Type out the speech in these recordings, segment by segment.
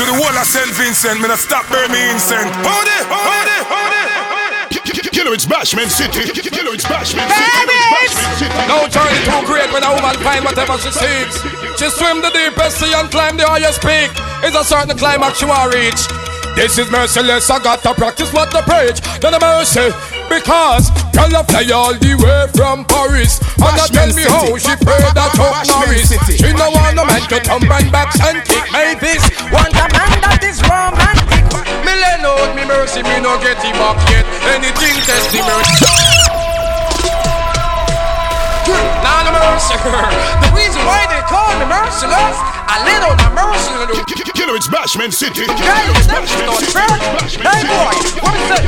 To the wall of St. Vincent, me not stop burn me incense. Hold it, hold it, hold it. Killer, it's Bashman City. Killer, it's Bashman City. No journey too great when a woman find whatever she seeks. She swim the deepest sea and climb the highest peak. It's a certain climax she want reach. This is merciless, I got to practice what to preach. Then the mercy, because girl I fly all the way from Paris. And I tell me how she prayed that Chuck Norris. She no want no man to come and back and kick my fist. Want a man that is romantic. Me lend out me mercy, me no get him up yet. Anything test the mercy. Now the mercy, the reason why they call me merciless, I let out my mercy. Killer, it's Bashman City. Hey, no church. Hey boy, what is it?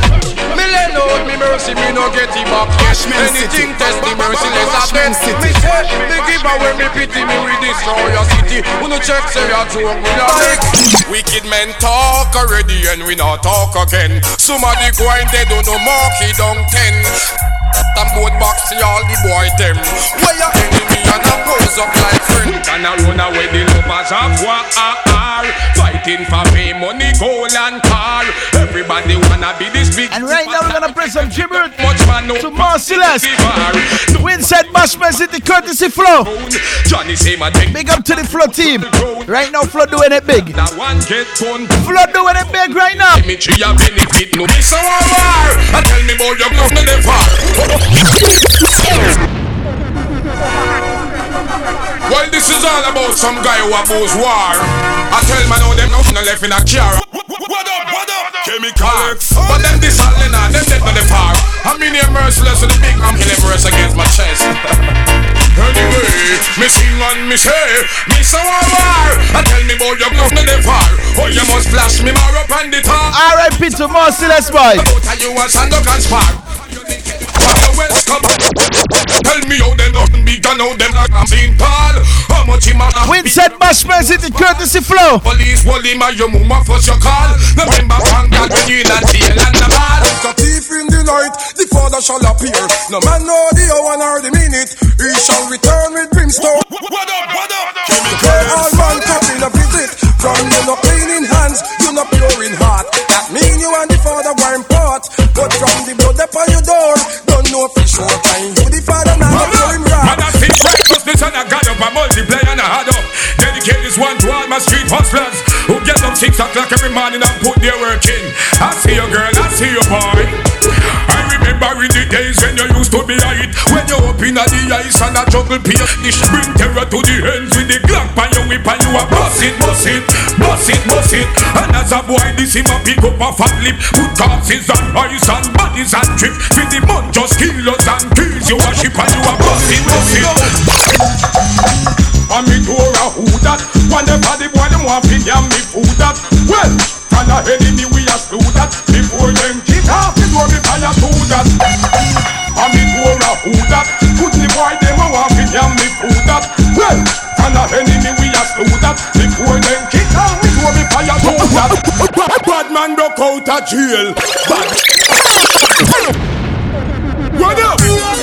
Me lend out me mercy, me no get him up yet. Anything test the merciless, I bet. Me say, me give away me pity, me we destroy your city. Who no check say your joke, we not make. Wicked men talk already and we not talk again. Somebody go and they don't know marky down ten. Them both box to all the boy them. Where your enemy and I pose up like friend. And I run away the lovers of war. Fighting for fame, money, gold and car. Everybody wanna be this big. And right now we're gonna play some tribute Much man no to Marcellus. Winside Bashman City courtesy flow. Johnny say my thing. Big up to the flow team. Right now, flow doing it big. That one get fun. Flow doing it big right now. Me tree a benefit no. Me so war. And tell me about your Well, this is all about some guy who oppose war. I tell man how them nothing left in a car. What up, what up? Chemical ah. X. But them this all in them dead on the far. I mean you're merciless with the big I'm killing verse against my chest. Anyway, me sing and me say, me so war. And tell me about your come to the far. Oh, you must flash me more up on the top. R.I.P. to Marcellus boy. About you and stand up and spark. Tell me how them nothing big and how them like I'm St. Paul. How much him and Winside Bashman City courtesy flow. Police wally my your mama first your call. Remember one God when you in a jail and the ball. Like a thief in the night, the father shall appear. No man know the hour nor the minute. He shall return with brimstone. What up, what up? Where all man coming a visit. From you no clean in hands, you no pure in heart. That mean you and the father were in part. But from the blood upon your door, don't know for sure time. You the father now pure in wrath. Man, I think this and I got up, I multiply and I had up. Dedicate this one to all my street hustlers who get up six o'clock every morning and put their work in. I see you, girl, I see you, boy. I remember in the days when you used to be hit When you up in the ice and a juggle pier The spring terror to the ends with the Glock by your whip And you a bust it, bust it, bust it, bust it. And as a boy this him a pick up a fat lip. Put corpses and rice and bodies and trip. With the mud just kill us and kills you a ship And you a bust it, bust it out of jail Bad What up?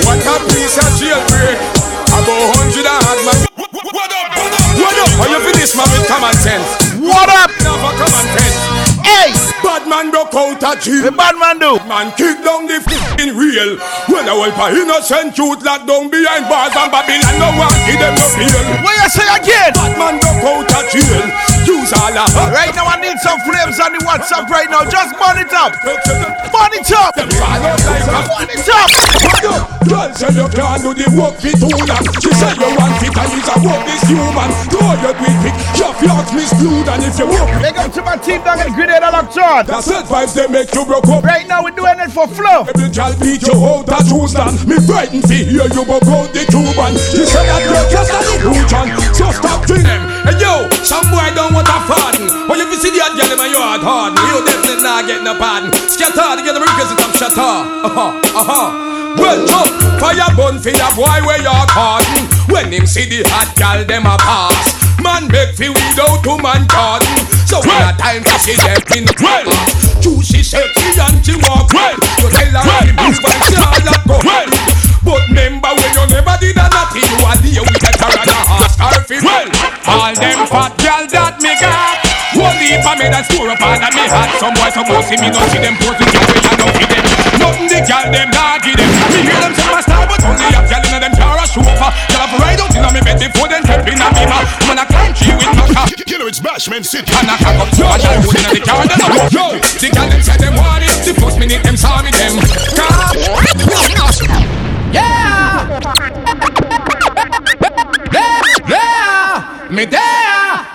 What a piece of jailbreak About hundred and hard man What up, what up? What up? How you finish man with common sense? What up? Never common sense Hey, Bad man broke out of jail the bad man do. Man kick down the f***ing real When I help a innocent youth locked down behind bars and Babylon No one give them no feel What you say again? Bad man broke out of jail Use all a Right now I need some flames on the WhatsApp right now. Just burn it up. Burn it up. Them fall out Burn it up. Girl say you can't do the work for too long She say you want it and it's a work this human Do you do it quick Your miss blue and if you work Big up to my team down in Grenada on. That's it vibes they make you broke up Right now we're doing it for flow. Every child beat you out of Jerusalem Me frightened to hear you go out the Cuban She said that you're just a illusion So stop doing them Hey yo, some boy don't want a pardon. When if you see the hot girl in my yard harden You definitely not getting a pardon. Scatter to get them because I'm shut up Uh-huh, uh-huh. Well, jump, fire burn for the boy where you're pardon When him see the hot gal, them a pass. Man make fi out to man garden. So when a time to see them in well. Juicy sexy and she walk well. You tell her well. the move and she all that go well But remember when you never did a nothing You a deal with a tar and a horse star fi well All them fat gal that me got One heap I made and store up all of me heart. Some boys supposed to me don't see them post with girl we a love them. Nothing the girl them not give them. Me hear them say my star, but only have girl inna them car a chauffeur. Girl have ride out inna me bed before them step inna me mouth. Man a climb tree with my car. Killer, it's Bashman City. And I cock up to a girl who inna the car. Them a yo, the girl them say them want it. The first minute them saw me them. Car. Yeah. There, me there.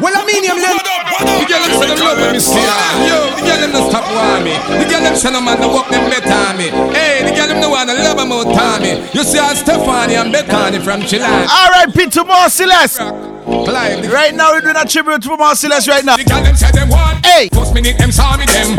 Well, I mean him then. The girl them say them love me see. Yo, the girl them no stop want me. The girl them say no man no walk them better me. Hey, the girl them no wanna love them out Tommy. You see, I'm Stephanie and Bethany from Chilan. R.I.P. to Marcellus. Right now, we're doing a tribute to Marcellus right now. The girl them say them want. Hey. First minute them saw me them.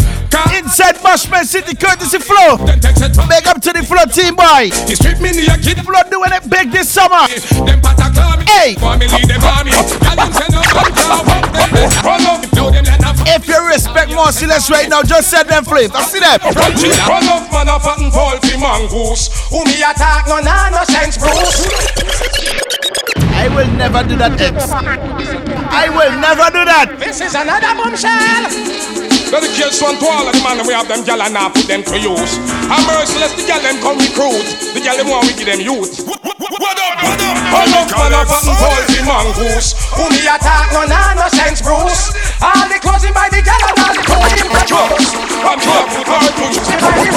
Inside Bashman City, courtesy flow. Then text it from Big up to the flow team, boy. the street me near kid. Flow doing it big this summer. Them pata call me. Hey. Family them call me. Girl them say no man can walk them better. Run up. Now them let them If you respect Marcellus right now, just set them flame. I see them. From China. Run up man a fat and fall fi mongoose. Who me attack no nah no sense Bruce. I will never do that, X. I will never do that. This is another bombshell. Dedication one to all of the man we have them gal and now put them to use. And merciless the gal them come recruit. The gal them want we give them youth. What up, what up? Run up man a fat and fall fi mongoose. Who me attack no nah no sense Bruce. All the closing by the gal and all the closing by Bruce. I'm careful hard to use the body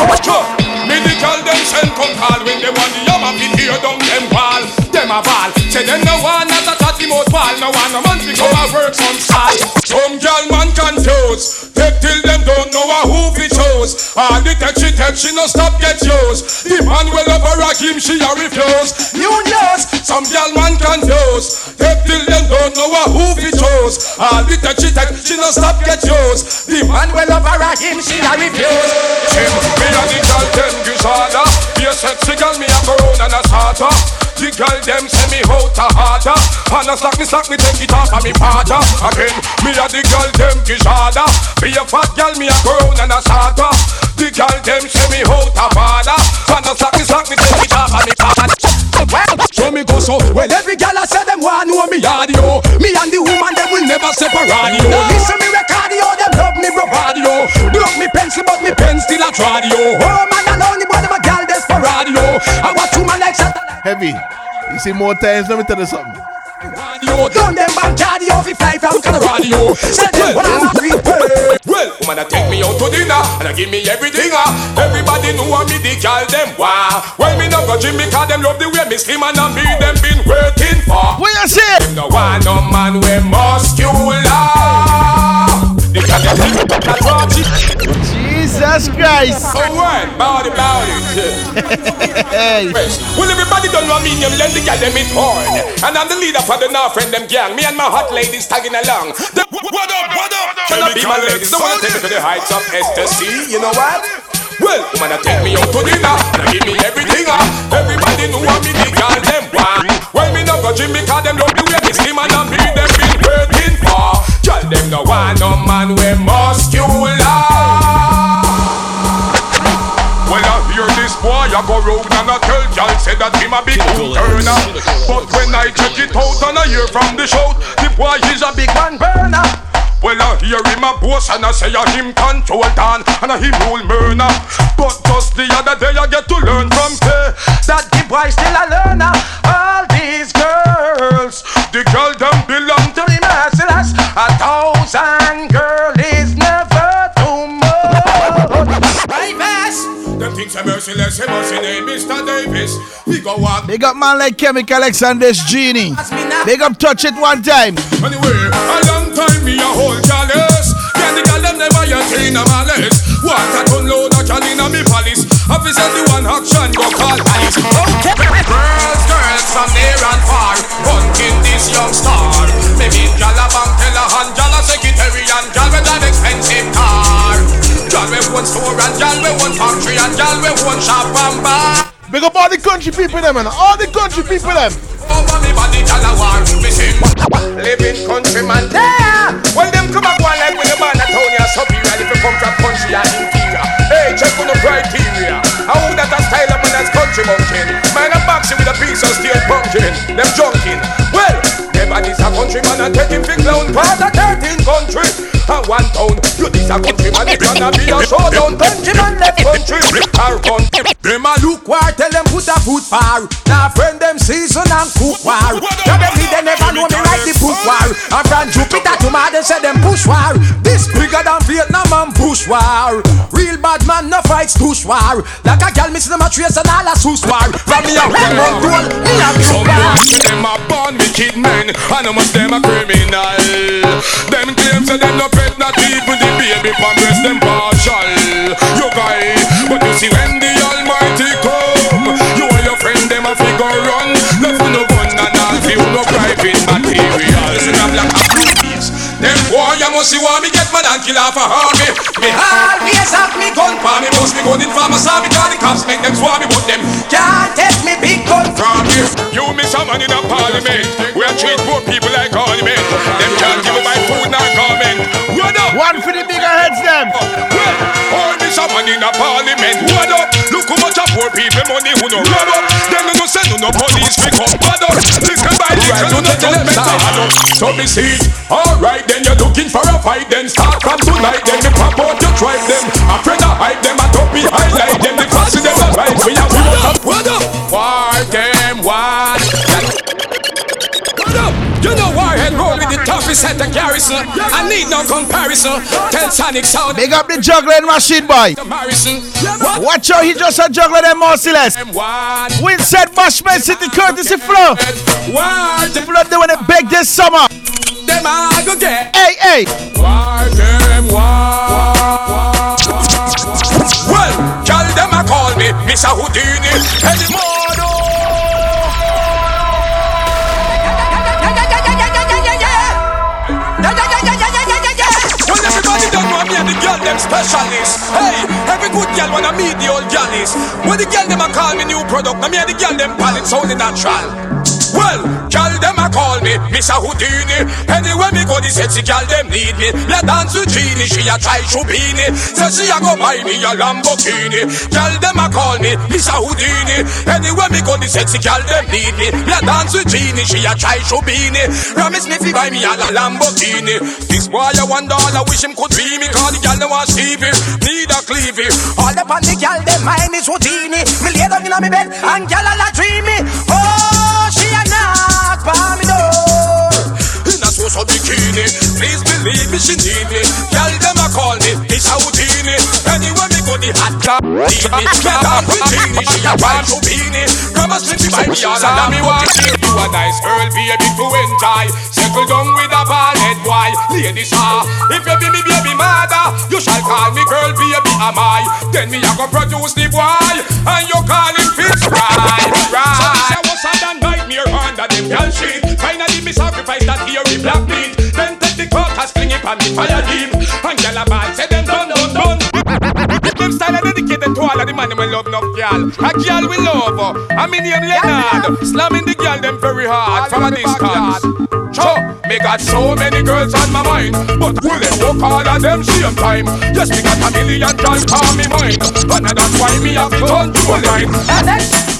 Me the gal them send come call when they want the yama fi tear down them wall. Them a ball. Say them no one not a tatty mouth ball. No one no man fi come and work some style. Some gal man confused. Take till them don't know a who fi chose. All the tech she tech she no stop get used. The man will over a him she a refuse. New news. Some gal man confused. Take till them don't know a who fi chose. All the tech she tech she no stop get used. The man will over a him she a refuse. Him me a the gal them gizada. Be a sexy gal me a go and a starter. The girl them say me out a harder And a slack me slack me take it off of me father Again, me a the girl them gizada Be a fat girl me a go round and a starter The girl them say me out a father And a slack me slack me take it off of me father so me go so. Well every gal I say them want know me audio. Me and the woman them will never separate yo Listen me record yo them love me bravado Broke me pencil but me pen still a trad yo Oh man alone the boy them a gal desperado I watch woman like Satan Heavy. You see more times, let me tell you something. Radio. Gun them back cardio fi fly from Colorado. Set them wanna prepare. Well, woman, take me out to dinner and a give me everything. ah. Everybody know I me the girl them wow. Well, me no go gym because them love the way me slim and I me them been waiting for. What you say? Them no want no man we muscular. Jesus Christ. Alright, body, body. Hey. Fresh. Well, everybody don't know me, them lend the girl them it horn. And I'm the leader for the North friend them gang. Me and my hot ladies tagging along. The What up, what up? Can I be my ladies? Don't wanna take me to the heights of ecstasy, you know what? Well, woman, I take me out to dinner and give me everything. ah. Everybody know what me the girl them want. Well, me no go gym because them love the way me slim and I me them been waiting for. Girl, them no want no man we muscular. I go round and I tell y'all say that him a big turner. But when I check it out and I hear from the shout, the boy is a big man burner. Well, I hear him a boast and I say I him control Dan and I him rule murder. But just the other day I get to learn from K that the boy still a learner. All these girls, the girl them belong to the merciless. A thousand things are merciless, him must name Mr. Davis. We go walk Big up man like Chemical X and this genie. Big up touch it one time. Anyway, a long time me a hold jealous. Can the girl them never yet seen a malice. Want a ton load of gal inna me palace. Officer the one action go call police. Okay. Girls, girls from near and far, hunting this young star. Maybe gal country people them and all the country people them. Living countryman there Well, them come back one like with a man at town you're superior If you come from country and inferior Hey, check on the criteria. How that a style of man that's country mountain Man a boxing with a piece of steel pumpkin. Them junking Well, their bodies are countryman and take him for clown. Part of 13 country and one town. You this a countryman, it gonna be a showdown. Countryman left country, our country. Them a look war, tell them put a foot far. Now friend them season and cook war. Now them they never know me like the book war. And from Jupiter to Mars, say them push war. This bigger than Vietnam and push war. Real bad man no fights push war. Like a girl missing a trace and all a sus war. From me a man to me a Some boys them a born wicked men, and how much them a criminal. Them claims that them no pet, not even the baby from breast them partial. You guy, but you see when the Almighty come, you and your friend them a figure run. No for no gun and all for no private materials. And I'm like a blue face. Them boy, you must see why me get mad and kill off a army. Me always have me gun for me, must be gun in farmers, so me call the cops, make them swarm me, but them can't take me big gun from me. You miss a man in a parliament, we are treat poor people like ornament. Them can't give me my food nor garment. What up? One for the bigger heads, them. Well, all this a man in a parliament. What up? Look how much a poor people money who no rub up. Them no send no police pick up. What up? Little by little, no no judgment add up. So me see, alright then you're looking for a fight. Then start from tonight. Then me pop out your tribe. Them I'm afraid to hide them. I don't be highlight them. The class them a right. We are we up. What up? With the set of garrison. I need no comparison. Tell Sonic Sound. Big up the juggling machine boy. Comparison. What? Watch out, he just a juggler them merciless. Them what? Win said Bashman City courtesy flow. What? The blood they wanna beg this summer. Them I go get. Hey, hey. War them war. Well, tell them I call me Mr. Houdini. Anymore. Them specialist. Hey, every good girl wanna meet the old girlies. When the girl them a call me new product, now me and the girl them palette only natural. Well, them a call me Mr. Houdini. Anywhere me go, the sexy girl them need me. La dance with Genie, she a try Shubini. Say she a go buy me a Lamborghini. Girl them a call me Mr. Houdini. Anywhere me go, the sexy girl them need me. La dance with Genie, she a try Shubini. Promise me fi buy me a Lamborghini. This boy wonder all I wish him could be me. Cause the girl them want Stevie, need a cleavy. All up on the gal, them mind is Houdini. Me lay down inna me bed and gal a la dreamy. Oh, me, she need me. Girl, them a call me Miss Houdini. Anywhere me go, the hot girl need me. Get off with Genie, she a wild Houdini. Promise me to buy me all of me want to you a nice girl, baby, to enjoy. Settle down with a bald head boy. Ladies ah, if you be me baby mother, you shall call me girl, baby, am I? Then me a go produce the boy, and you call him Fitz right, right. So me was sad and nightmare under them girl shit. Finally me sacrifice that hairy black meat. Then the carcass, fling it on the fire deep. And gyal a ball say them. Style are dedicated to all of the man we love no girl. A girl we love, I mean name Leonard. Slamming the girl them very hard from a distance. Cho, me got so many girls on my mind, but will them work all of them same time? Yes, me got a million girls on me mind, and that's why me have to turn to a line.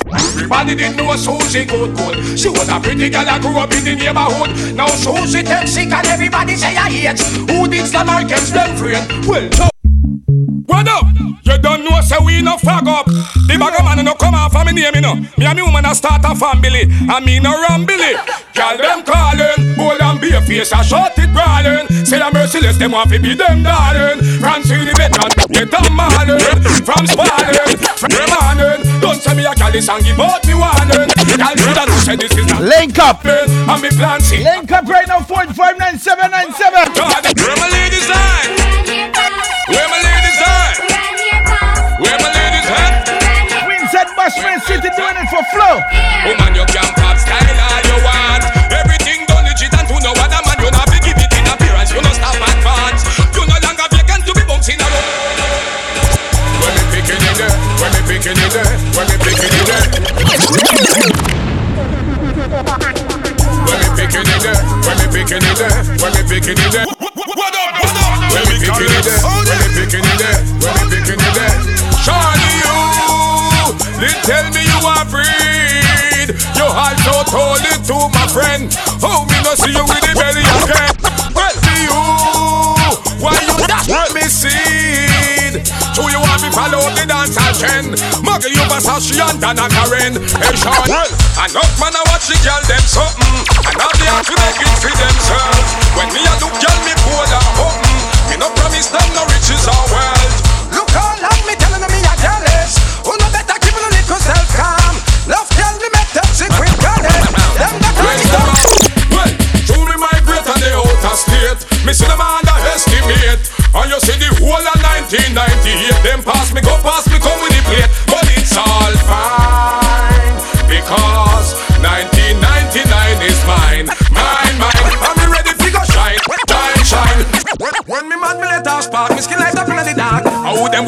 Everybody didn't know Susie good good. She was a pretty girl that grew up in the neighborhood. Now Susie takes sick and everybody say I hate. Who did slam her against them friend? Well, no. What up? You don't know, say we no flag up. The bag of man no come off of me name, you know. Me and me woman a start a family, and me no rambly. Girl them calling, bold and be a face, a short it brawling. Say I'm merciless, them want to be them darling. Francine veteran, get a marlin. From Spartan, from Remanen. Don't tell me a gal is and give out me warning. Girl, you that say this is not Link up. me, and me plan see. Link up right now, 459797. Picking it there. What up, what up? When me picking it there, oh, when me picking it there, when me picking it there. Charlie, you, they tell me you are freed. Follow the dance and trend. Muggle you Versace and Donna Karan. Hey Sean, well, enough man I watch the girl them something, and now they have to make it for themselves. When me a look girl me poor and open, me no promise them no riches or wealth.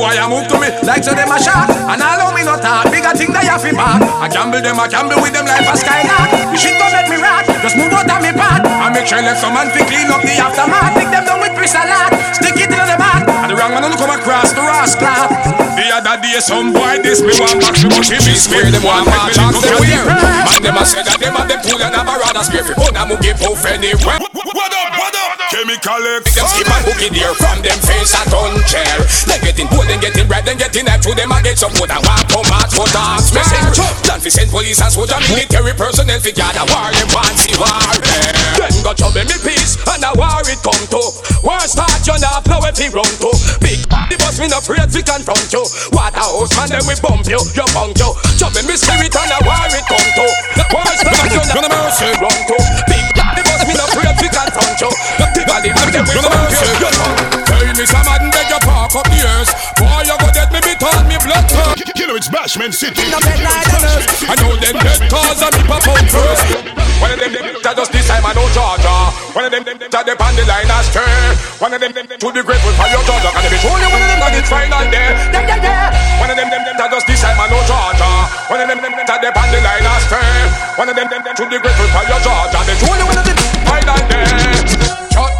Boy a move to me? Like so them a shot. And allow me not talk. Bigger thing they have in back. I gamble them, I gamble with them like a skylark. You shit don't let me rat. Just move out of me path. I make sure let some man fi clean up the Aftermath, pick them down with pistol lot. Stick it in the back. And the wrong man don't come across the rascal. The other day some boy this me want back, but he miss me. Them want back, chance them wear. Man them a say that them a them fool and a rather scare fi phone a mo give off anywhere. What up, what up? Chemical X. Them skip and hook it there from them face a ton chair. They getting bold, then getting bright, then getting hype to them a get some food and walk come out for dance. Me say, plan fi send police and soldier, military personnel fi gather war them fancy warfare. Then go trouble me peace and a war it come to. War start you not know if he run to. Big the boss me no afraid fi confront you. Waterhouse man them we bump you, you bunk you. Trouble me spirit and a war it come to. War start you not know if he run to. Big the boss me no afraid fi confront you. The body man them we bump you, you bunk. Tell me some man beg you park up the earth. Boy you go dead me be told me blood clot. Killer, it's Bashman City. No bed like the. I know them dead cause I me pop out first. One of them them that just this time I know Georgia. One of them them that they on the line as turn. One of them them to be grateful for your Georgia. Can they be only one of them that it's final there? Yeah yeah yeah. One of them them them that just this time I know Georgia. One of them them that they on the line as turn. One of them them them to be grateful for your Georgia. They only one of them final there.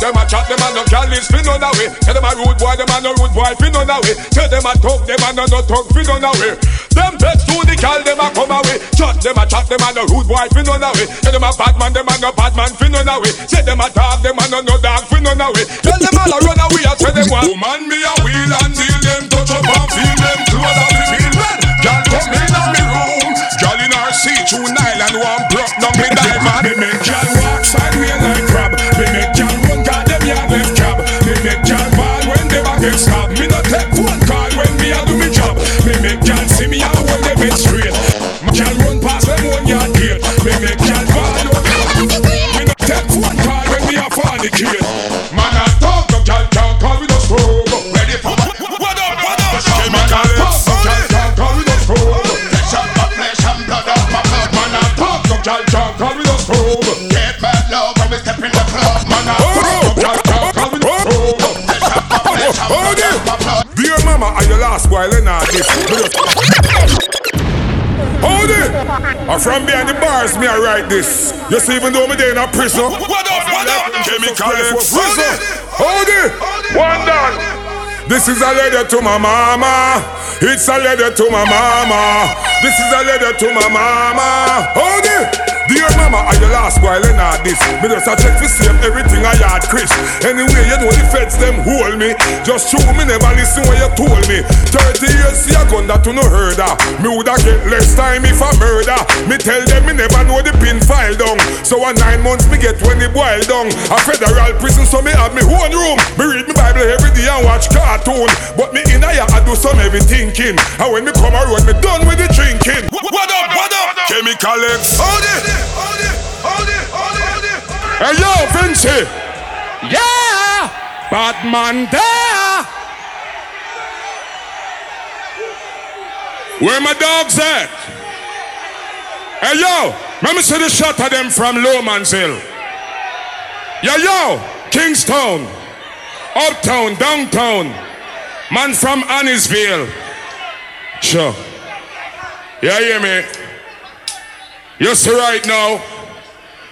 Them a chat them a no gal is fin on away. Tell them a rude boy, them a no rude boy fin on away. Tell them a thug, them a no no thug fin on away. Them vex to the gal, them a come away. Chat them a chat them a no rude boy fin on away. Tell them a bad man, them a no bad man fin on away. Say them a dog, them a no no dog fin on away. Tell them all a run away, I tell them one. Woman me a wheel and deal them touch up and feel them close and me feel well. Gal come in on me room. Gal in her seat, two and one broke down me diamond. Me make gal walk sideways them a stabbed. Me no take phone call when me a do me job. Me make gal see me and hold them head straight. Me gal run past them one yard gate. Me make gal ball out. Me no take phone call when me a fornicate. Last boy this? Hold it! I'm from behind the bars, me I write this. You see, even though me there in a prison. What up, what up? Chemical Prison. Hold it! One down. This is a letter to my mama. It's a letter to my mama. This is a letter to my mama. Hold it! Dear mama, are your last boy Leonard this? Me just a check for save everything I had, Chris. Anyway, you know the feds them hold me. Just show me never listen when you told me. 30 years see a gun that you no heard of. Me woulda get less time if I murder. Me tell them me never know the pin file down. So a nine months me get when it boil down. A federal prison so me have me own room. Me read me Bible every day and watch cartoon. But me in here I do some heavy thinking. And when me come around me done with the drinking. What up, what up? Chemical X. Hold it. Hold it, hold it, hold it, hold it. Hey yo, Vinci. Yeah. Batman there. Where my dogs at? Hey yo, let me see the shot of them from Lowman's Hill. Yo yo, Kingstown, Uptown, Downtown, man from Annisville. Sure. Yeah, hear me? You see right now,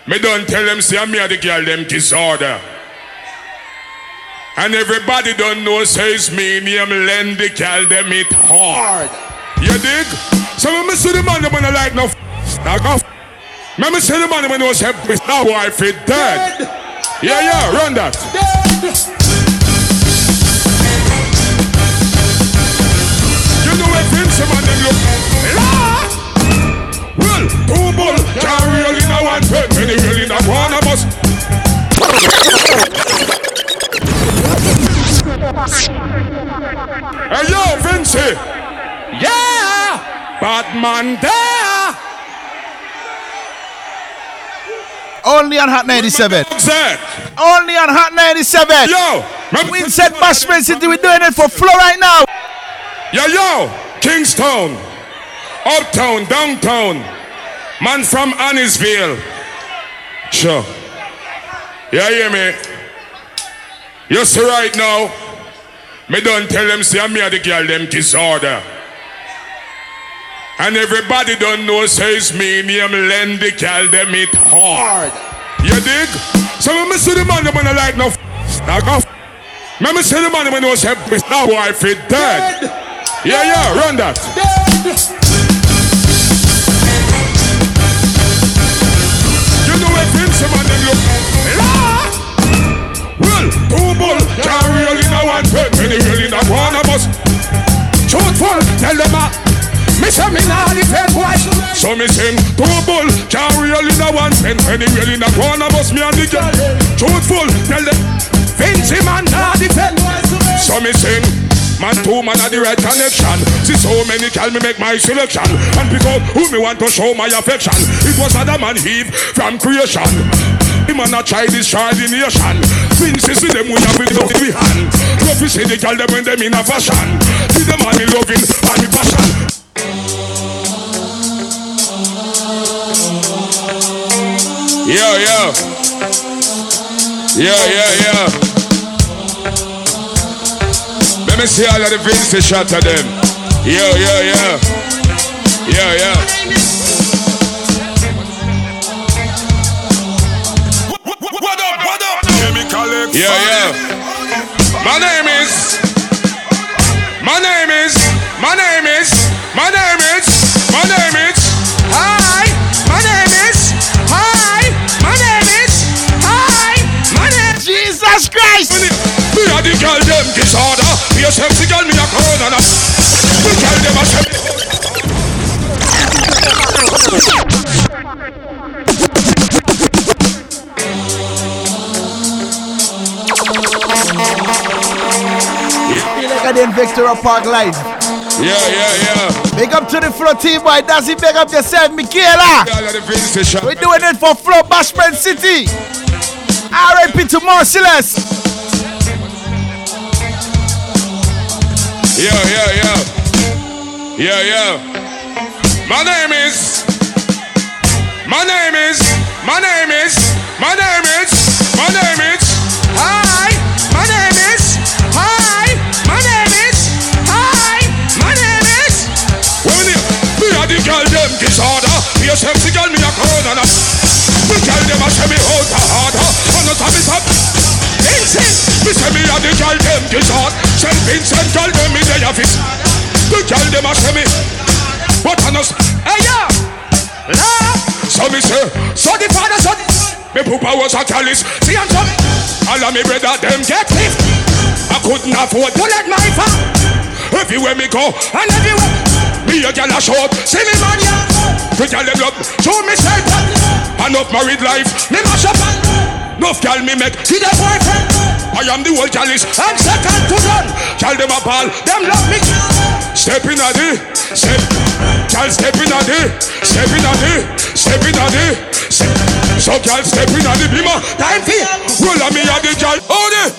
me don't tell them say I'm me a the girl them disorder. And everybody don't know says me name lend the girl them it hard. You dig? So when me see the man on the light now, now go. Let me see the man when you say that wife is dead. Yeah, yeah, run that. Where Vince man them look. La! Well, two bull can't reel in a one pen, many reel in a one of us. Hey yo, Vince. Yeah! Batman there! Only on Hot 97. Zed. Only on Hot 97. Yo! remember- said Bashman City, we're doing it for Flow right now. Yo, yo! Kingstown. Uptown, downtown. Man from Annisville. Sure. Yeah, hear me? You see right now, me don't tell them say me a the girl them disorder. And everybody don't know says me name lend the girl them it hard. You dig? So when me see the man them when I like no knock off. When me see the man when I say that wife is dead. Yeah, yeah, run that. You know where Vince man them look. Ah! Well, two bull can't reel in a one pen, many reel in a one of us. Truthful, tell them a. Me say me nah defend boys. So me sing two bull can't reel in a one pen, many reel in a one of us. Me and the girl. Truthful, tell them. Vince man nah defend. So me sing. Man, two man are the right connection. See so many call me make my selection and out who me want to show my affection. It was Adam and Eve from creation. Him and a child try destroy the nation. Princess with them we have with love we hand. See the girl them when them in a fashion. See them and me loving and me passion. Yeah, yeah. Yeah, yeah, yeah. Let me see all of the Vince shot of them. Yeah, yeah, yeah. Yeah, yeah. What up, what up? Chemical X. Yeah, yeah. My name is. My name is. My name is. My name is. My name is. Hi. My name is. Hi. My name is. Hi. My name. Jesus Christ. Me a the girl them kiss disorder. Me a sexy girl, me a corona. Me girl them a. Feel like I didn't Victor Park Live. Yeah, yeah, yeah. Big up to the Flow team, boy. Does it big up yourself, Michaela? All of the Vince shot. We're doing it for Flow Bashman City. RIP to Marcellus. Yeah, yeah, yeah. Yeah, yeah. My name is. My name is. My name is. My name is. My name is. Hi. My name is. Hi. My name is. Hi. My name is. When me, me a the girl them disorder. Me a sexy girl, me a corona. Me tell them I say me out a harder. On the top is up. Me say me a the girl them disorder. Saint Vincent girl them me they have it. The girl them a say me. What on us? Hey yo, love. So me say, so the father so the. Me papa was a callous. See and some. All of me brother them get lift. I couldn't afford to let my father. Everywhere me go and everywhere Me a gal a short See me man ya The gal them love Show me self Enough married life Me mash up Enough gal me make See the boyfriend I am the whole chalice I'm second to none Gal them a ball Them love me Step in a the Step Gal step in a the Step in a the Step in a the Step So gal step in a the Bima Time for Roll a me a oh, the gal Hold it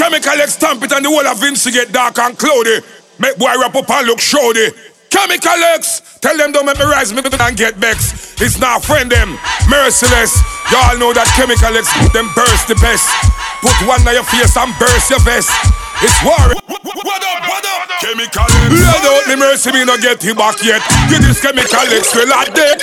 Chemical X stamp it and the whole of Vince get dark and cloudy. Make boy wrap up and look showdy. Chemical X, tell them don't make me and get vexed. It's not friend them, merciless. Y'all know that Chemical X them burst the best. Put one on your face and burst your vest. It's war. What up, what up? Chemical. Let out the mercy, me not get him back yet. Get this Chemical X, well I dead.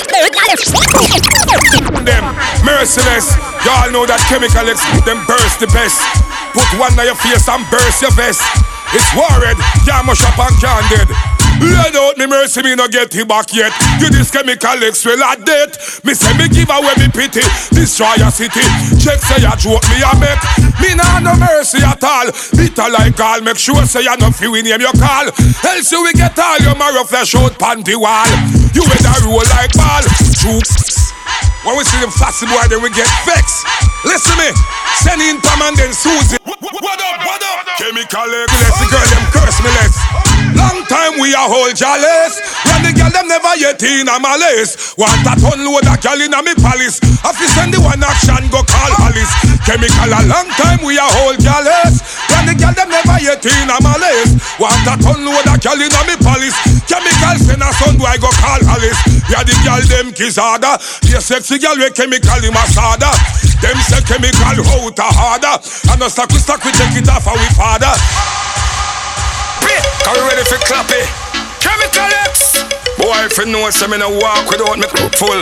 Them merciless. Y'all know that Chemical X them burst the best. Put one on your face and burst your vest. It's worried, can't mush up and can't Let out me mercy, me no get him back yet. You this chemical X well a death. Me say me give away me pity, destroy your city. Check say a joke me a make. Me nah no mercy at all. Bitter like all, make sure say you no feel we name your call. Else you we get all your marrow flesh out panty wall. You better roll like ball. True. When we see them fussy boy, then we get vexed. Listen me, send in Tom and then Susie. What up, what up? Chemical let's the girl them curse me less. Long time we a hold jealous. When the girl them never yet in a malice. Want a ton load a girl in a me palace. If you send the one action, go call police. Chemical a long time we a hold jealous. When the girl them never yet in a malice. Want a ton load a girl in a me palace. Chemical send a son, do I go call Alice? Yeah, the girl them kiss harder. Yeah, sexy girl with chemical in masada. Them say chemical out a harder. And us stuck we stuck we take it off our father. Are we ready for clap it? Chemical X. Boy, if you know some in a walk without me full.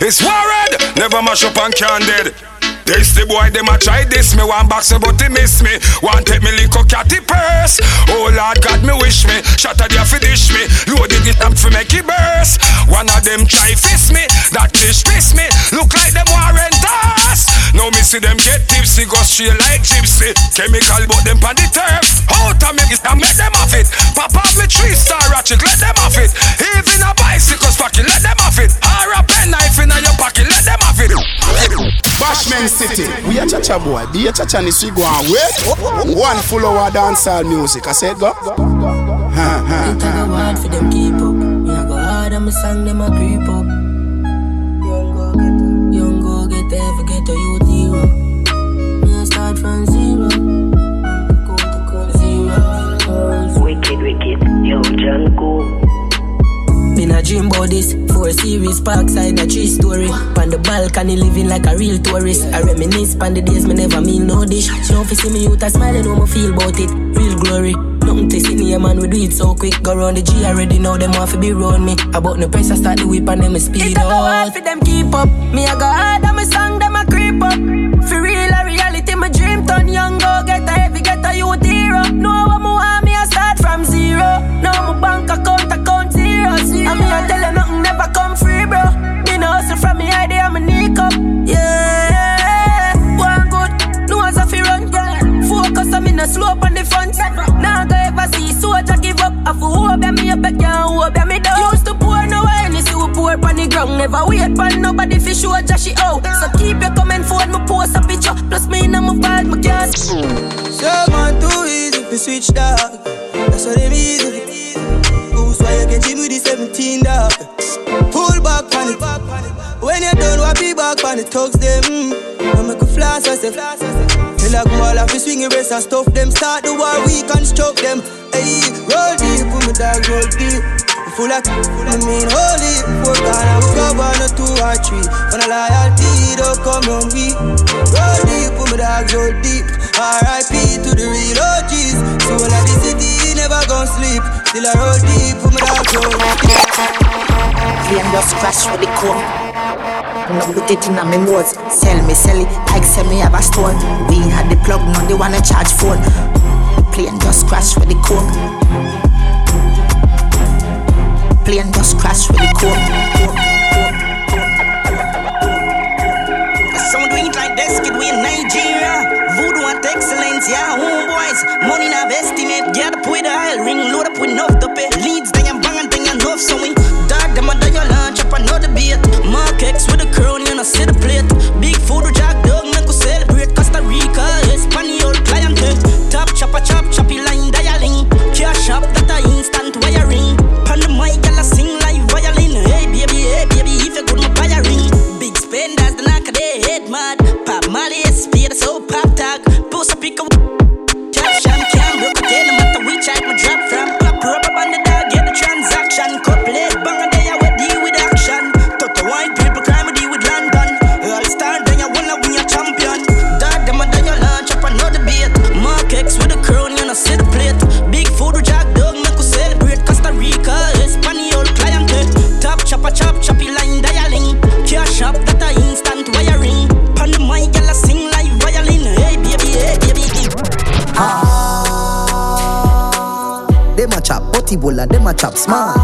It's worried, never mash up and can dead. This the boy, them a try this me. One box but they miss me. One take me little catty purse Oh Lord God me wish me. Shatter there fi dish me. Loaded it up fi make it burst. One of them try fist me. That fish piss me. Look like them warrant us Now me see them get tipsy. Go straight like gypsy. Chemical but them pan the turf. Out of me I make them off it. Pop off me three star ratchet Let them off it. Even a bicycle's pocket Let them off it. Or a pen knife in your pocket Let them off it. Bashman City. We a chacha boy. Be a chacha ni we go and wait. One full hour dancehall music. I said go. Ha ha. It a go for them keep up. Me a go hard and me song them a creep up. Young go get young go get there, forget a youth hero. Me a start from zero. Go to go zero. Wicked, wicked, yo, Jungle. Me a dream about this. Four series, parkside, a tree story. On the balcony, living like a real tourist. I reminisce on the days me never mean no dish. Now if you see me youth, I smile and me feel about it. Real glory. Nothing to see me, man, we do it so quick. Go round the G already know them want to be round me. About no press, I start the whip and them speed up. It go hard for them keep up. Me I go hard and my song them a creep up. For real, a reality, my dream turn young, Now go ever see soldier give up. I feel hope ya me up, ya can't me down. Used to pour no see we pour on the ground. Never wait for nobody fi show Joshy out. So keep your comment phone, me post a picture. Plus me in my bag, my gas. So man, too easy fi switch dog. That's what them easy. Goose why you get in with the 17 dog. Pull back on it. When you done, what be back on the thugs them. I make a flash, I say. Tell a go all off the swing race and stuff them. Start the war, we construct them. Hey, roll deep, put me dog, roll deep. Full of, I mean holy. Four gone, we cover no two or three. When a loyalty don't come on we. Roll deep, put me dog, roll deep. R.I.P. to the real OGs. So when I the city, never gon' sleep. Still I roll deep, put me dog, roll deep. Flame just crash with the core. No put it in a me notes. Sell me, sell it like sell me have a store. We had the plug, now they wanna charge phone. The plane just crash with the core. Plane just crash with the core. Sound we like this kid, we in Nigeria. Voodoo and excellence, yeah, homeboys. Money now estimate, get up with oil ring, load up with enough to pay. Leads, then you bang and then enough, so we dog them and then you launch up another beat. Mark X with a crown, you know, see the plate. Big food, jack dog, make we celebrate. Costa Rica, Espanol, clientele. Top chopper, chop, choppy line, chop smart.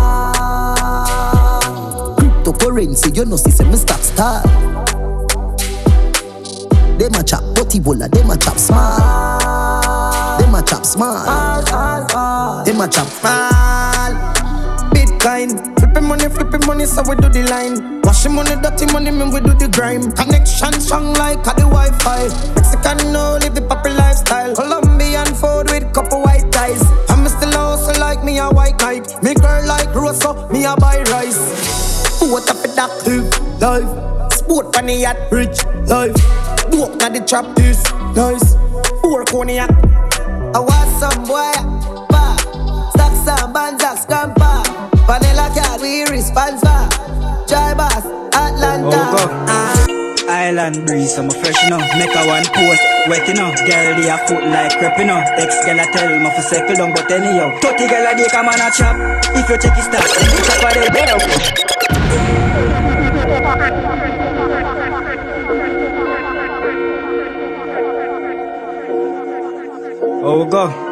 Cryptocurrency, you know, see, say me stop start. Them a chop butty bola, them a chop small. Them a chop small. Them a chop small. Bitcoin, flipping money, flipping money, so we do the line. Washing money, dirty money, man, we do the grime. Connection strong like a the Wi-Fi. Mexican no live the poppy lifestyle. Colombian food with couple white ties. Me a white kite. Me girl like Rosa, me a buy rice. What up with that live? Sport on the yacht, rich life. Walk na the trap this nice. Four cognac. I want some boy. Pa. Stack some bands, scamper. Vanilla card, we response for. Try boss, Atlanta. Oh. Island breeze, I'm a fresh, you know. Make a one post, wet, you know. Girl, they a foot like crep, you know. Ex girl, I tell me for circle down, but anyhow. 30 girl, I come on a chop. If you check it, stop. Chop a Oh, go.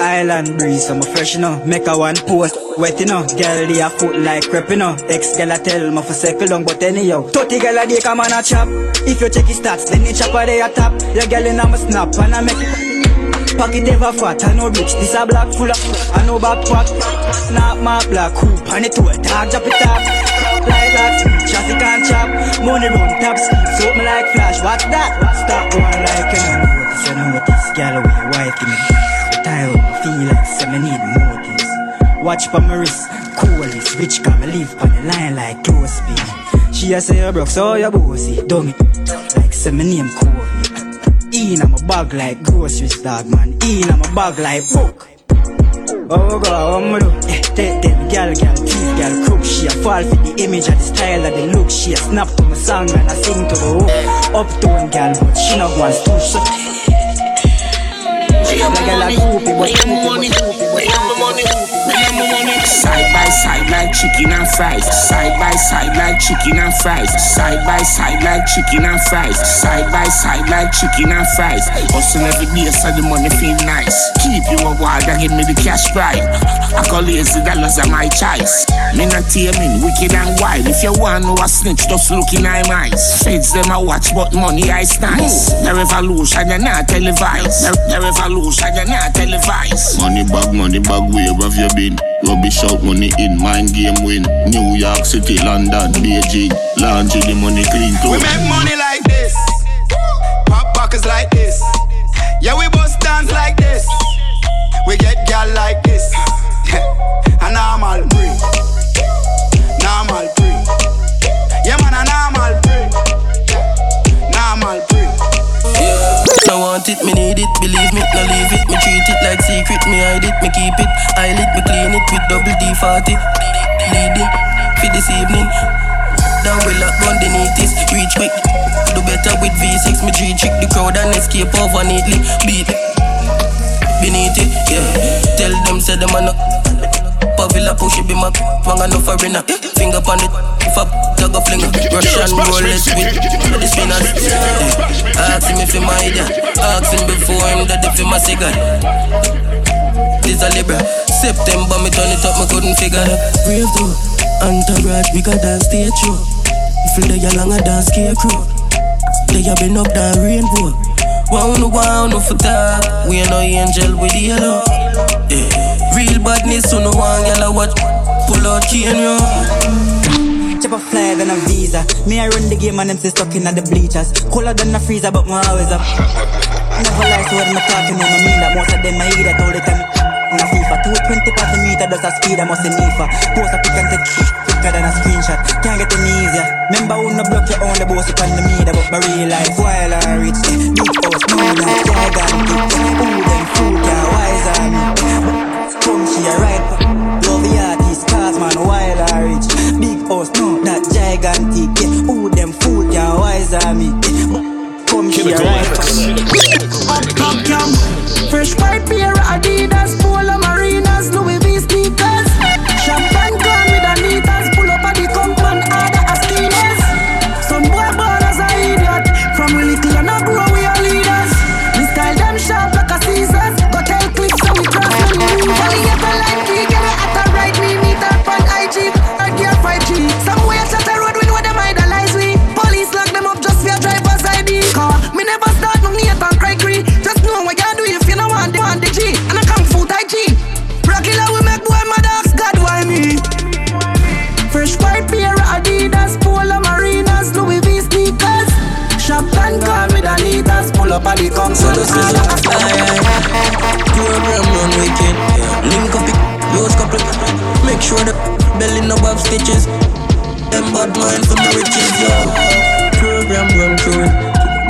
Island breeze, I'm a fresh, you know. Make a one post, wet, you know. Girl, they a foot like crep, you know. Ex girl, I tell me for circle long, but anyhow. 30 girl, a day come on a chop. If you check his stats, then you chop a day a top. Your girl in a snap, and I make. Pocket ever fat, I know rich. This a black full of, I know backpack. Snap my black hoop, and it to a dog, drop it up. Like that, traffic and chop. Money run top speed, so me like flash. What's that? Stop going like. Cause I know what this girl with your wife give me style, feel like say me need motives. Watch for my wrist, coolest, rich come live on the line like close beam. She a say you broke, so you bossy, dummy. Like say me name Kobe. In my bag like groceries, dog man. In my bag like book. Oh God, what me do? Eh, take them gal, gal, tease gal, crook. She a fall for the image and the style of the look. She a snap to my song and I sing to the hook. Uptown gal, but she not wants to. So Side by side like chicken and fries. Side by side like chicken and fries. Side by side like chicken and fries. Side by side like chicken and fries. Hustle every day so the money feel nice. Keep you a wall and give me the cash prize. I call lazy dollars are my choice. Me not taming, wicked and wild. If you want know a snitch, just look in my eyes. Feds them I watch, but money I nice. The revolution you not televised. The, the revolution you not televised. Money bag, money bag, where have you been? Rubbish out money in, mind game win. New York City, London, Beijing. Laundry the money clean too. We make money like this. Pop pockets like this. Yeah, we bust dance like this. We get gal like this. a normal breed. Normal want it, me need it, believe me, no leave it. Me treat it like secret, me hide it, me keep it. Lit, me clean it with double D40. Leading for this evening. Down we lock gun beneath this, reach quick. Do better with V6, me G trick the crowd and escape over neatly. Beat beneath it, yeah. Tell them, say them a no. Pavilla push it be my wang enough foreigner. Finger on it, if I dug a fling uh, Russian roulette with the spinners. Yeah. Ask him if he my idea. Ask him before him that if he my cigar. This a Libra. September me turn it up, me couldn't figure it. Brave though, entourage bigger than stage show. Feel the yellow dance scarecrow. They have been up that rainbow. Wow, no, wow, no for that. We ain't no angel with the yellow. Yeah. Real badness, so no one yellow watch. Pull out key and yo. Chip a flyer than a visa. Me, I run the game and them stay stuck in the bleachers. Cooler than a freezer, but me always up. Never lie, so what I'm talking on, I mean that most of them I hear that all the time. On a FIFA, 220 per the meter, does a speed, I must see NIFA. Post a pic and take quicker than a screenshot. Can't get any easier. Remember who no block your own, the boss up on the meter, but my real life, while I reach big house, no like gigantic. Who them fool, can wise on me. Come she a ride, love the artist, cause man, while I reach big house, no that gigantic. Yeah, who them fool, can wise on me. Yeah, come she a ride. Up, up, Fresh white pair Adidas, Polo Marinas, Louis V sneakers. Champagne stitches. Them bad mind for the riches, yo. Program run through it.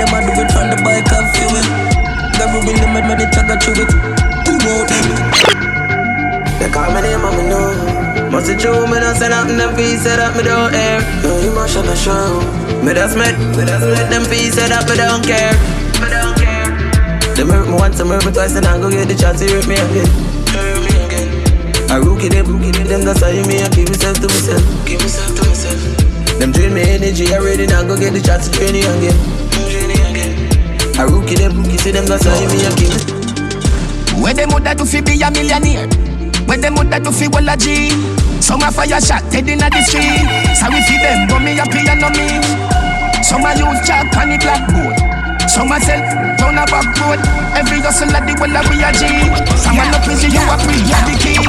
Them a do it from the bike and fuel. The ruin them and the chugga chew it. Who know them? They call my name, I'm know. Must it true, me not say nothing, them fees say up, me don't air No emotion, no show Me just met, me just met them fees say up, me don't care Me don't care Them hurt me once, them hurt me twice, and I go get the chance to Hurt me again I rookie them, rookie them, that's how you me, I keep myself to myself. Keep myself to myself. Them drain me energy, I ready now go get the chance to train you again. Train you again. I rookie them, rookie see them, that's how you me, I keep Where them would to fi be a millionaire where them would do fi well a G Some a fire shot dead inna the street. Sorry fi them but me happy and no me. Some a use chalk on the blackboard Some a sell down a back road Every hustle a the well a we a G Some a no prison you a free a the key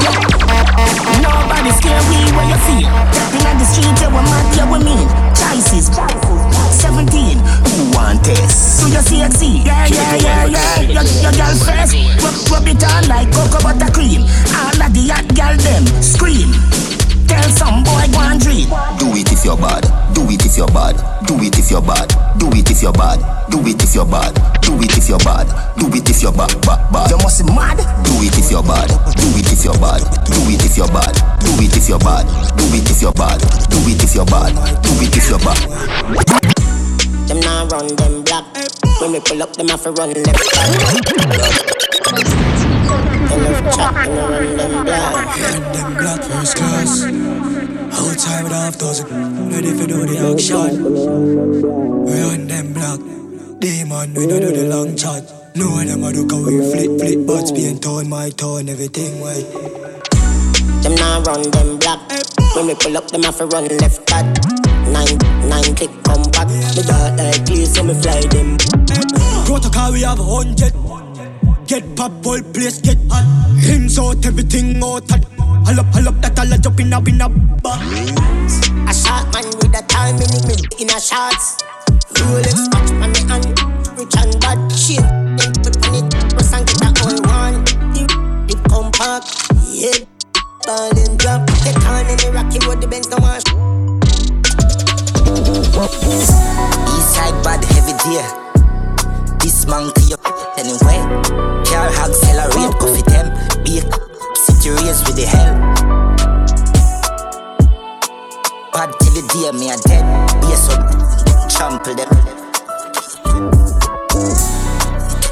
Nobody scare me where you feel Inna the street you a mad you a mean Choices 17 Who want this? Do you see it see? Yeah yeah yeah yeah Your, your girl first rub, rub it on like cocoa buttercream All of the hot girl them scream Tell some boy go and dream Do it if you're bad. Do it if you're bad. Do it if you're bad. Do it if you're bad. Do it if you're bad. Do it if you're bad. Do it if you're bad. Bad bad. You must be mad. Do it if you're bad. Do it if you're bad. Do it if you're bad. Do it if you're bad. Do it if you're bad. Do it if you're bad. Do it if you're bad. Them now run them black. When we pull up, them have to run left back. Them left chat, them a run them black. Run them black first class. Whole Outside with half dozen. Ready for do the action. Run them black. Demon, we don't do the long chat. No one them a do cause we flip, flip, but being tone, my tone, everything way. Them now run them black. When we pull up, them have to run left back. Nine, nine click come back. The dark like clear, so me fly them. Protocol, we have a hundred. Get pop, whole place get hot. Rims out, everything out hot. Hull up, hull up, that all a jump in a, in a bar. A shot man with a time in the mid in a shots. Rolex watch Ball and drop, on in the rocky road, the Benz no wash. Eastside bad heavy deer. This monkey up anyway. Car accelerate, coffee them. Be race with the hell. Bad till the day me a dead. Be a so trample them.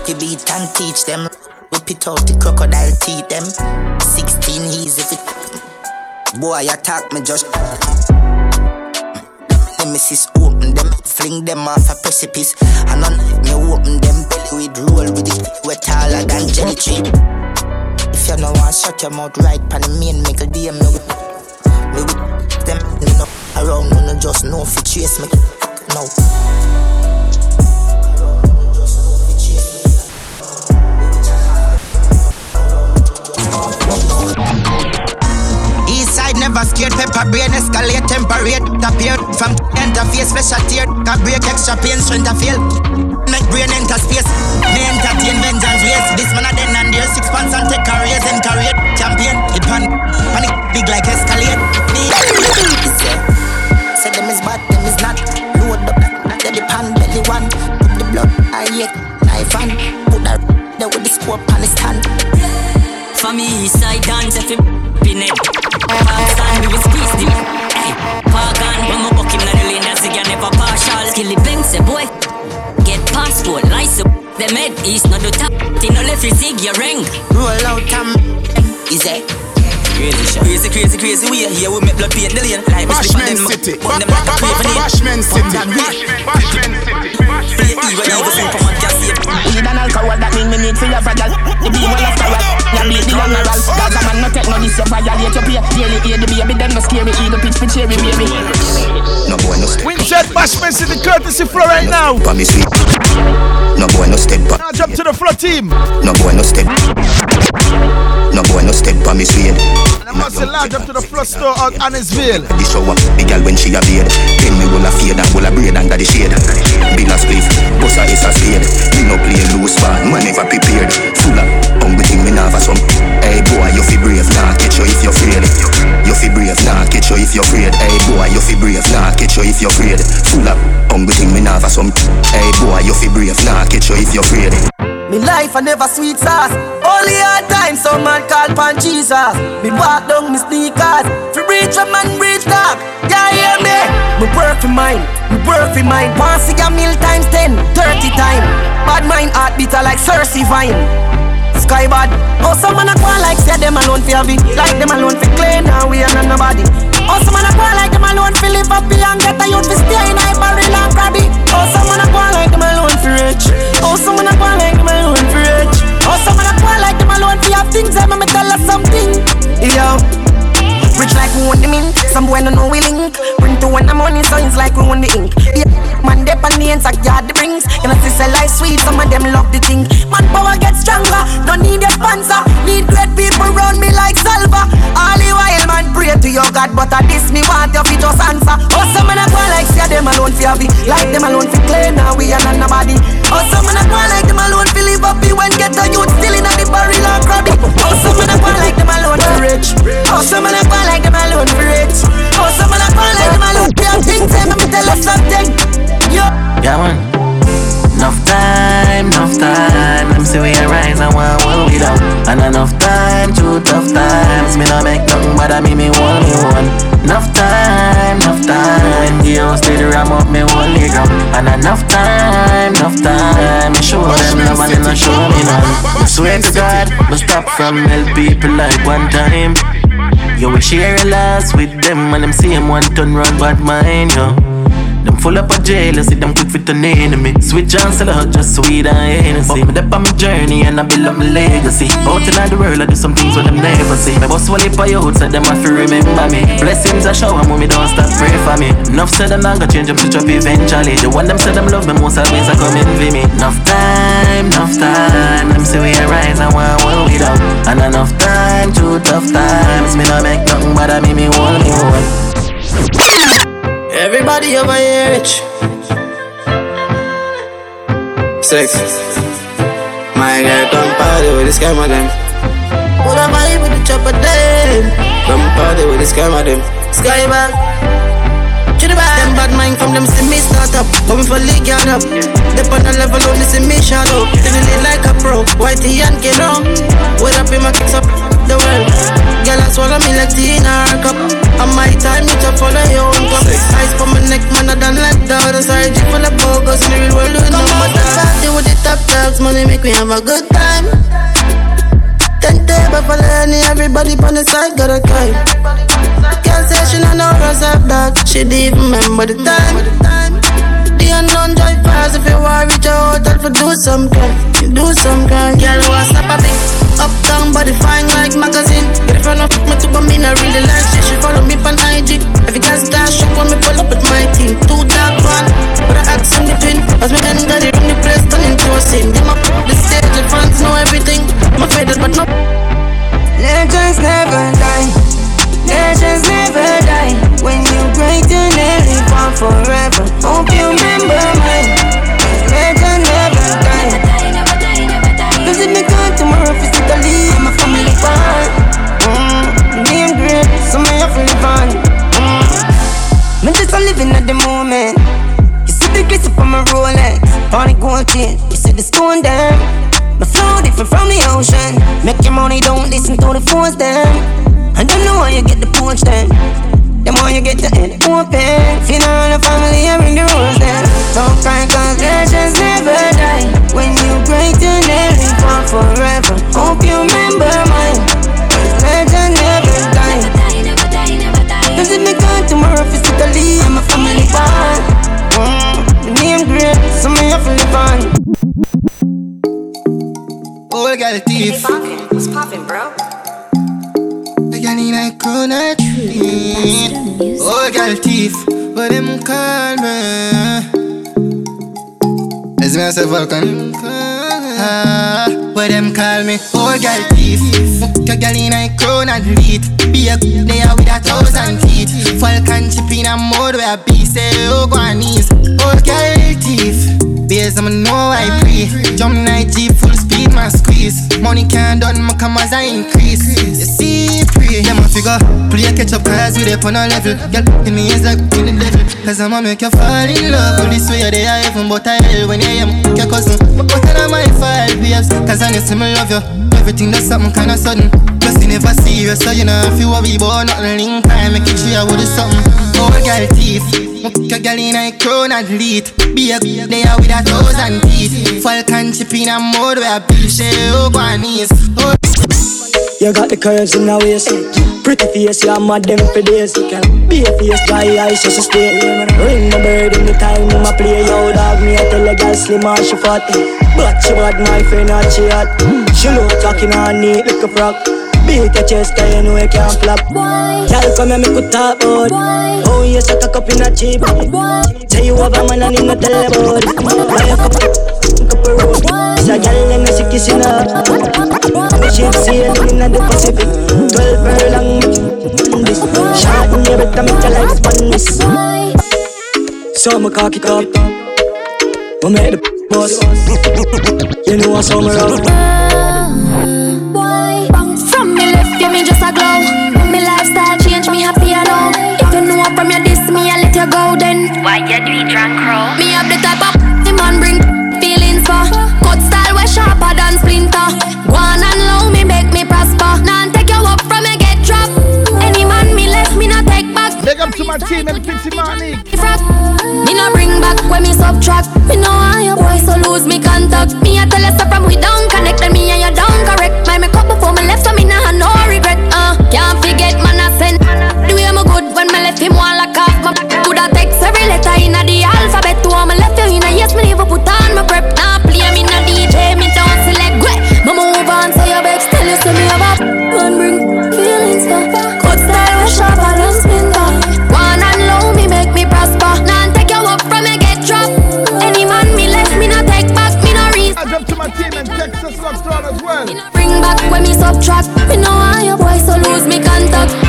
The beat and teach them. Whip it out the crocodile teeth them. 16 easy if it. Boy attack me just. Mm. Nemesis open them, fling them off a precipice. And on me open them belly with roll with it, wet taller than jelly tree. If you no want shut your mouth right, pan the main make a DM me with me with them me no around me no just know fi chase me no. Never scared, pepper brain escalate, temperate, appear from interface, special tear, a break extra pain, strength of feel. Make brain enter space, me entertain vengeance ways. This man a then and there, six pants and take raise and it. Champion, it pan, panic big like escalate. Say, them is bad, them is not. Load up, they the pan, belly one. Put the blood, I hate, knife and put that there with the scope on. For me, side dance if you pin it. Pakistan, we will squeeze them. Hey, Pagan, when we walk him na the lane, that's again never partial. Skilly bang, say boy, get passport, license. Them head east, no do tap. They no left, you zig your ring. Roll out, um, is it? Crazy shot. Crazy, crazy, crazy way. Here we make blood paint the lane. Like we slip Bashman. City. Put them like a craven. Bashman City. Play evil, evil, Superman can't save. Weed and alcohol, that mean me need for your fragile The beam well after all, ya bleed the general Gaza man no take no this, you violate your pay Daily hear the baby, then no scary Eat the pitch for cherry, baby No boy no step. Winshead Bashman City courtesy floor right now. Pa me sweet. No boy no step back. Now jump to the floor team. No boy no step. Boy no step by me swing. And I must say, large up to the floor store out Annisville. The show up, the girl when she a beard. Then me roll a fade and roll a braid under the shade. Bill a spliff, boss a is a spade. Me no play loose man, man never prepared. Full of hungry thing me never some. Hey boy, you fi brave, nah catch you if you're afraid. You fi brave, nah catch you if you're afraid. Hey boy, you fi brave, nah catch you if you're afraid. Full of hungry thing me never some. Hey boy, you fi brave, nah catch you if you're afraid. Me life a never sweet sauce. Only hard time some man call pan Jesus. Me walk down me sneakers. Fi reach a man reach dog. Yeah, hear me? Me work for mine. Me work for mine. One see a meal times ten, thirty time. Bad mind heart bitter like cerasee vine. Sky bad. Oh, some man a go like say them alone fi have it. Like them alone fi clean now we are not nobody. Some man a go like them alone fi live up and get a youth fi stay in a barrel and crabby. Oh, some man a go like them alone fi rich. Some man a go like them alone fi rich. Some man a go like them alone fi have things. I'ma me tell us something. Yo. Rich like we own the mint, some boy no know we link. Bring to one the money, so it's like we own the ink. Yeah, man, dep on the ends, like yard the rings. You know, sister life sweet, some of them love the thing. Man, power get stronger, don't need a sponsor. Need great people round me like Salva. All pray to your God, but I this me want your feet just answer. Oh, some man a go like say them alone have it, like them alone fi clean now we are not nobody. Oh, some man a go like them alone fi live up when get the youth still in the barrel and crabby. Oh, some man a go like them alone fi rich. Oh, some man a go like them alone fi rich. Oh, some man a go like them alone fi have things. Say me tell you something. Yo. Yeah, man. Enough time, enough time. Them say we arise and want what we down. And enough time, two tough times. Me no make nothing but I me me one, me one. Enough time, enough time. The house did ram up me one leg up. And enough time, enough time. Me show them love and not show me none. I swear to God, me stop from help people like one time. Yo, we share a loss with them and them same one turn run bad mind, yo. Them full up of jealousy, them quick fit an enemy. Switch on sell just sweet and Hennessy. But me up on my journey and I build up my legacy. Out in the world, I do some things with them never see. My boss will for youth, so them have to remember me. Blessings I shower, mommy don't stop pray for me. Enough said them not gonna change them to chop eventually. The one them said them love me most always I come envy me. Enough time, enough time. Them say we arise and want what we done. And enough time, two tough times. Me not make nothing but I me me one, me one. Everybody over here rich. Sex. My girl come party with this camera them. Put a vibe with the chopper them. Come party with this camera them. Sky back. To the. Them bad mind from them see me start up. Coming for league yard up. They on the level only see me shadow. Feeling like a pro. Whitey and get on. Wait up in my kicks up the world. Girl, I swallow me like tea in her cup. And my time, you to follow your own cup. Ice for my neck, man, I done like the other side. G for the bogus, in the real world, we know my party with the top dogs. Money make me have a good time. Ten table for any, everybody on the side got a. Can't say she not know herself, dog. She didn't remember the time. The unknown drive fast if you want reach a hotel for do some crime. You do some crime. Girl, what's up a bit? Uptown body fine like magazine. Get in front of me to me, I really like shit. She follow me on IG. If you can't start shop when me pull up with my team. Two dark one, but I ask in between. As me then got it in the place, turn into a scene. Them up the stage, the fans know everything. My faded, but no. Legends never die. Legends never die. When you break, you never live on forever. Hope you remember mine. Legend never die. Cause if me gone tomorrow physically, I'm a family one. Mm, name great, so me have to live on. Mm. Me just a living at the moment. You see the glitter from my Rolex, on the gold chain. You see the stone there. My flow different from the ocean. Make your money, don't listen to the phones them. Don't know how you get the punch then. The more you get the end open. Funeral family, me. Is me a Vulcan? Ah, when So them call me old girl thief. Fuck your girl in a crown and lead. Be a they are with a thousand teeth. Falcon chip in a mode where be say oh knees. Old girl thief. Base I'ma know I pre. Jump night jeep full speed my squeeze. Money can't done my come as I increase. You see pre. Them a figure play catch up cause we dey on a level. Girl in me is like in the devil. Cause I'ma make you fall in love. With this way they are heaven but I hell when you am your cousin. But what am my fault babes? Cause I know me love you. Everything that's something kinda sudden. Plus you never serious so you know if you worry about nothing link time make it sure with something. Old girl teeth. Fuck your girl in a crown and lead. Be a they are with a thousand teeth. Falcon chip in a mode where beef say oh go on knees. You got the curves in the waist. Pretty face, you're mad them for days. Be a face, dry eyes, just a stay. Ring the bird in the time, I'ma play yo dog. Me, I tell a girl slim or she fat. But she bad, my friend, not she hot. She look talking on neat like a frog. Beat your chest, I know you can't flop. Girl, come here, me could talk about. Oh, you suck a cup in a cheap. Say you have a man and him not tell about. Buy a cup, cup of road. Say a girl and she kissing her. Ship sailing in the Pacific. Twelve furlong, this shot in your better make your life spun this. So I'ma cock it up. We make the boss. You know I saw me rough. From me left, you me just a glow. Me lifestyle change, me happy alone. If you know from your diss me, I let you go then. Why you do drunk crow? To my team and Pixie Money. Me no bring back when me subtract. Me know how your boy so lose me contact. Me a tell you stop from we down connect and me and you down correct. My make up before me left so me nah no regret. Uh, can't forget man I send. The way me good when me left him one like off my Coulda text every letter in the alphabet. To all me left you in a yes me never put on my prep. Nah play me na DJ 12. Me not bring back when me subtract. Me know why your boy so lose me contact.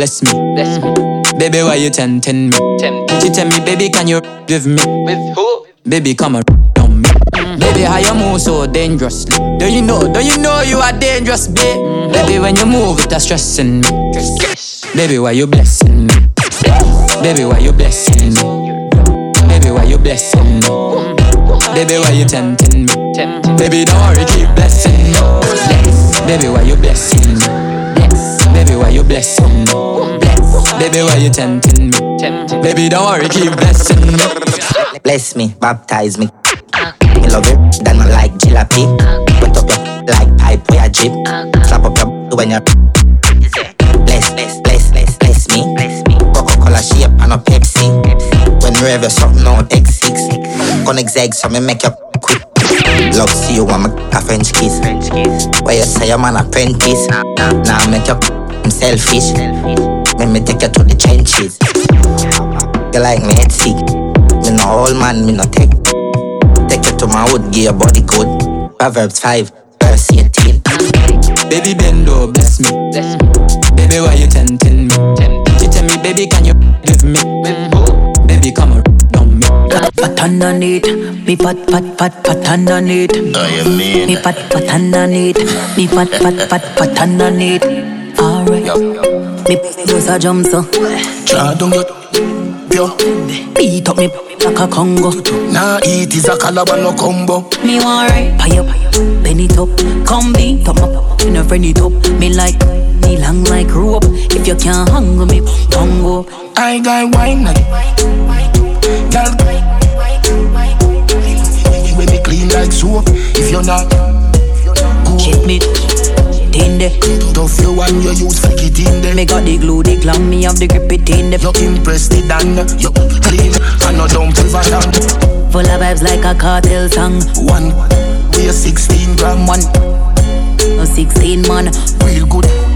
Bless me. Bless me. Baby, why you tempting me? She tell me, baby, can you with me? With who? Baby, come on on me. Baby, how you move so dangerously? Don't you know? Don't you know you are dangerous, babe? Mm-hmm. Baby, when you move, it's stressing me. Baby, why you blessing me? Baby, why you blessing me? Baby, why you blessing me? Baby, why you tempting me? Baby, don't worry, keep blessing me. Baby, why you blessing me? Baby, blessing me? Baby, why you tempting me? Baby, don't worry, keep blessing me. Bless me, baptize me. Me love it, then I like jalopy. Wet up your like pipe where I drip. Slap up your when you bless, bless, bless, bless, bless me. Coca-Cola shape and a Pepsi. When me rev you something on X6. Connect zeg so me make you quick. Love see you want me a French kiss. Where you say I'm an apprentice. Now make you I'm selfish. Let me take you to the trenches. You like me head sick. Me no old man, me no take. Take you to my wood, give your body good. Proverbs 5, verse 18. Baby Bendo, bless me. Baby, why you tempting me? She tell me, baby, can you with me? Mm-hmm. Baby, come on, on me. Pat underneath, me pat pat pat pat underneath. I mean. Me pat pat underneath, me pat pat pat pat underneath. Me was a jump so. Try don't get yo. Beat up me like a Congo. Nah, eat is a calabar no combo. Me want right, pay up, bend it up, come beat up my in a friend it up. Me like me long like rope. If you can't hang with me, bongo. I got wine Girl When me clean like soap If you're not Check me in there. Tough you one you use flick it in there Me got the glue, the glam, me have the grip it in there. You impressed it and you clean And no dump ever down Full of vibes like a cartel song. One, we a 16 gram One, no 16 man. Real good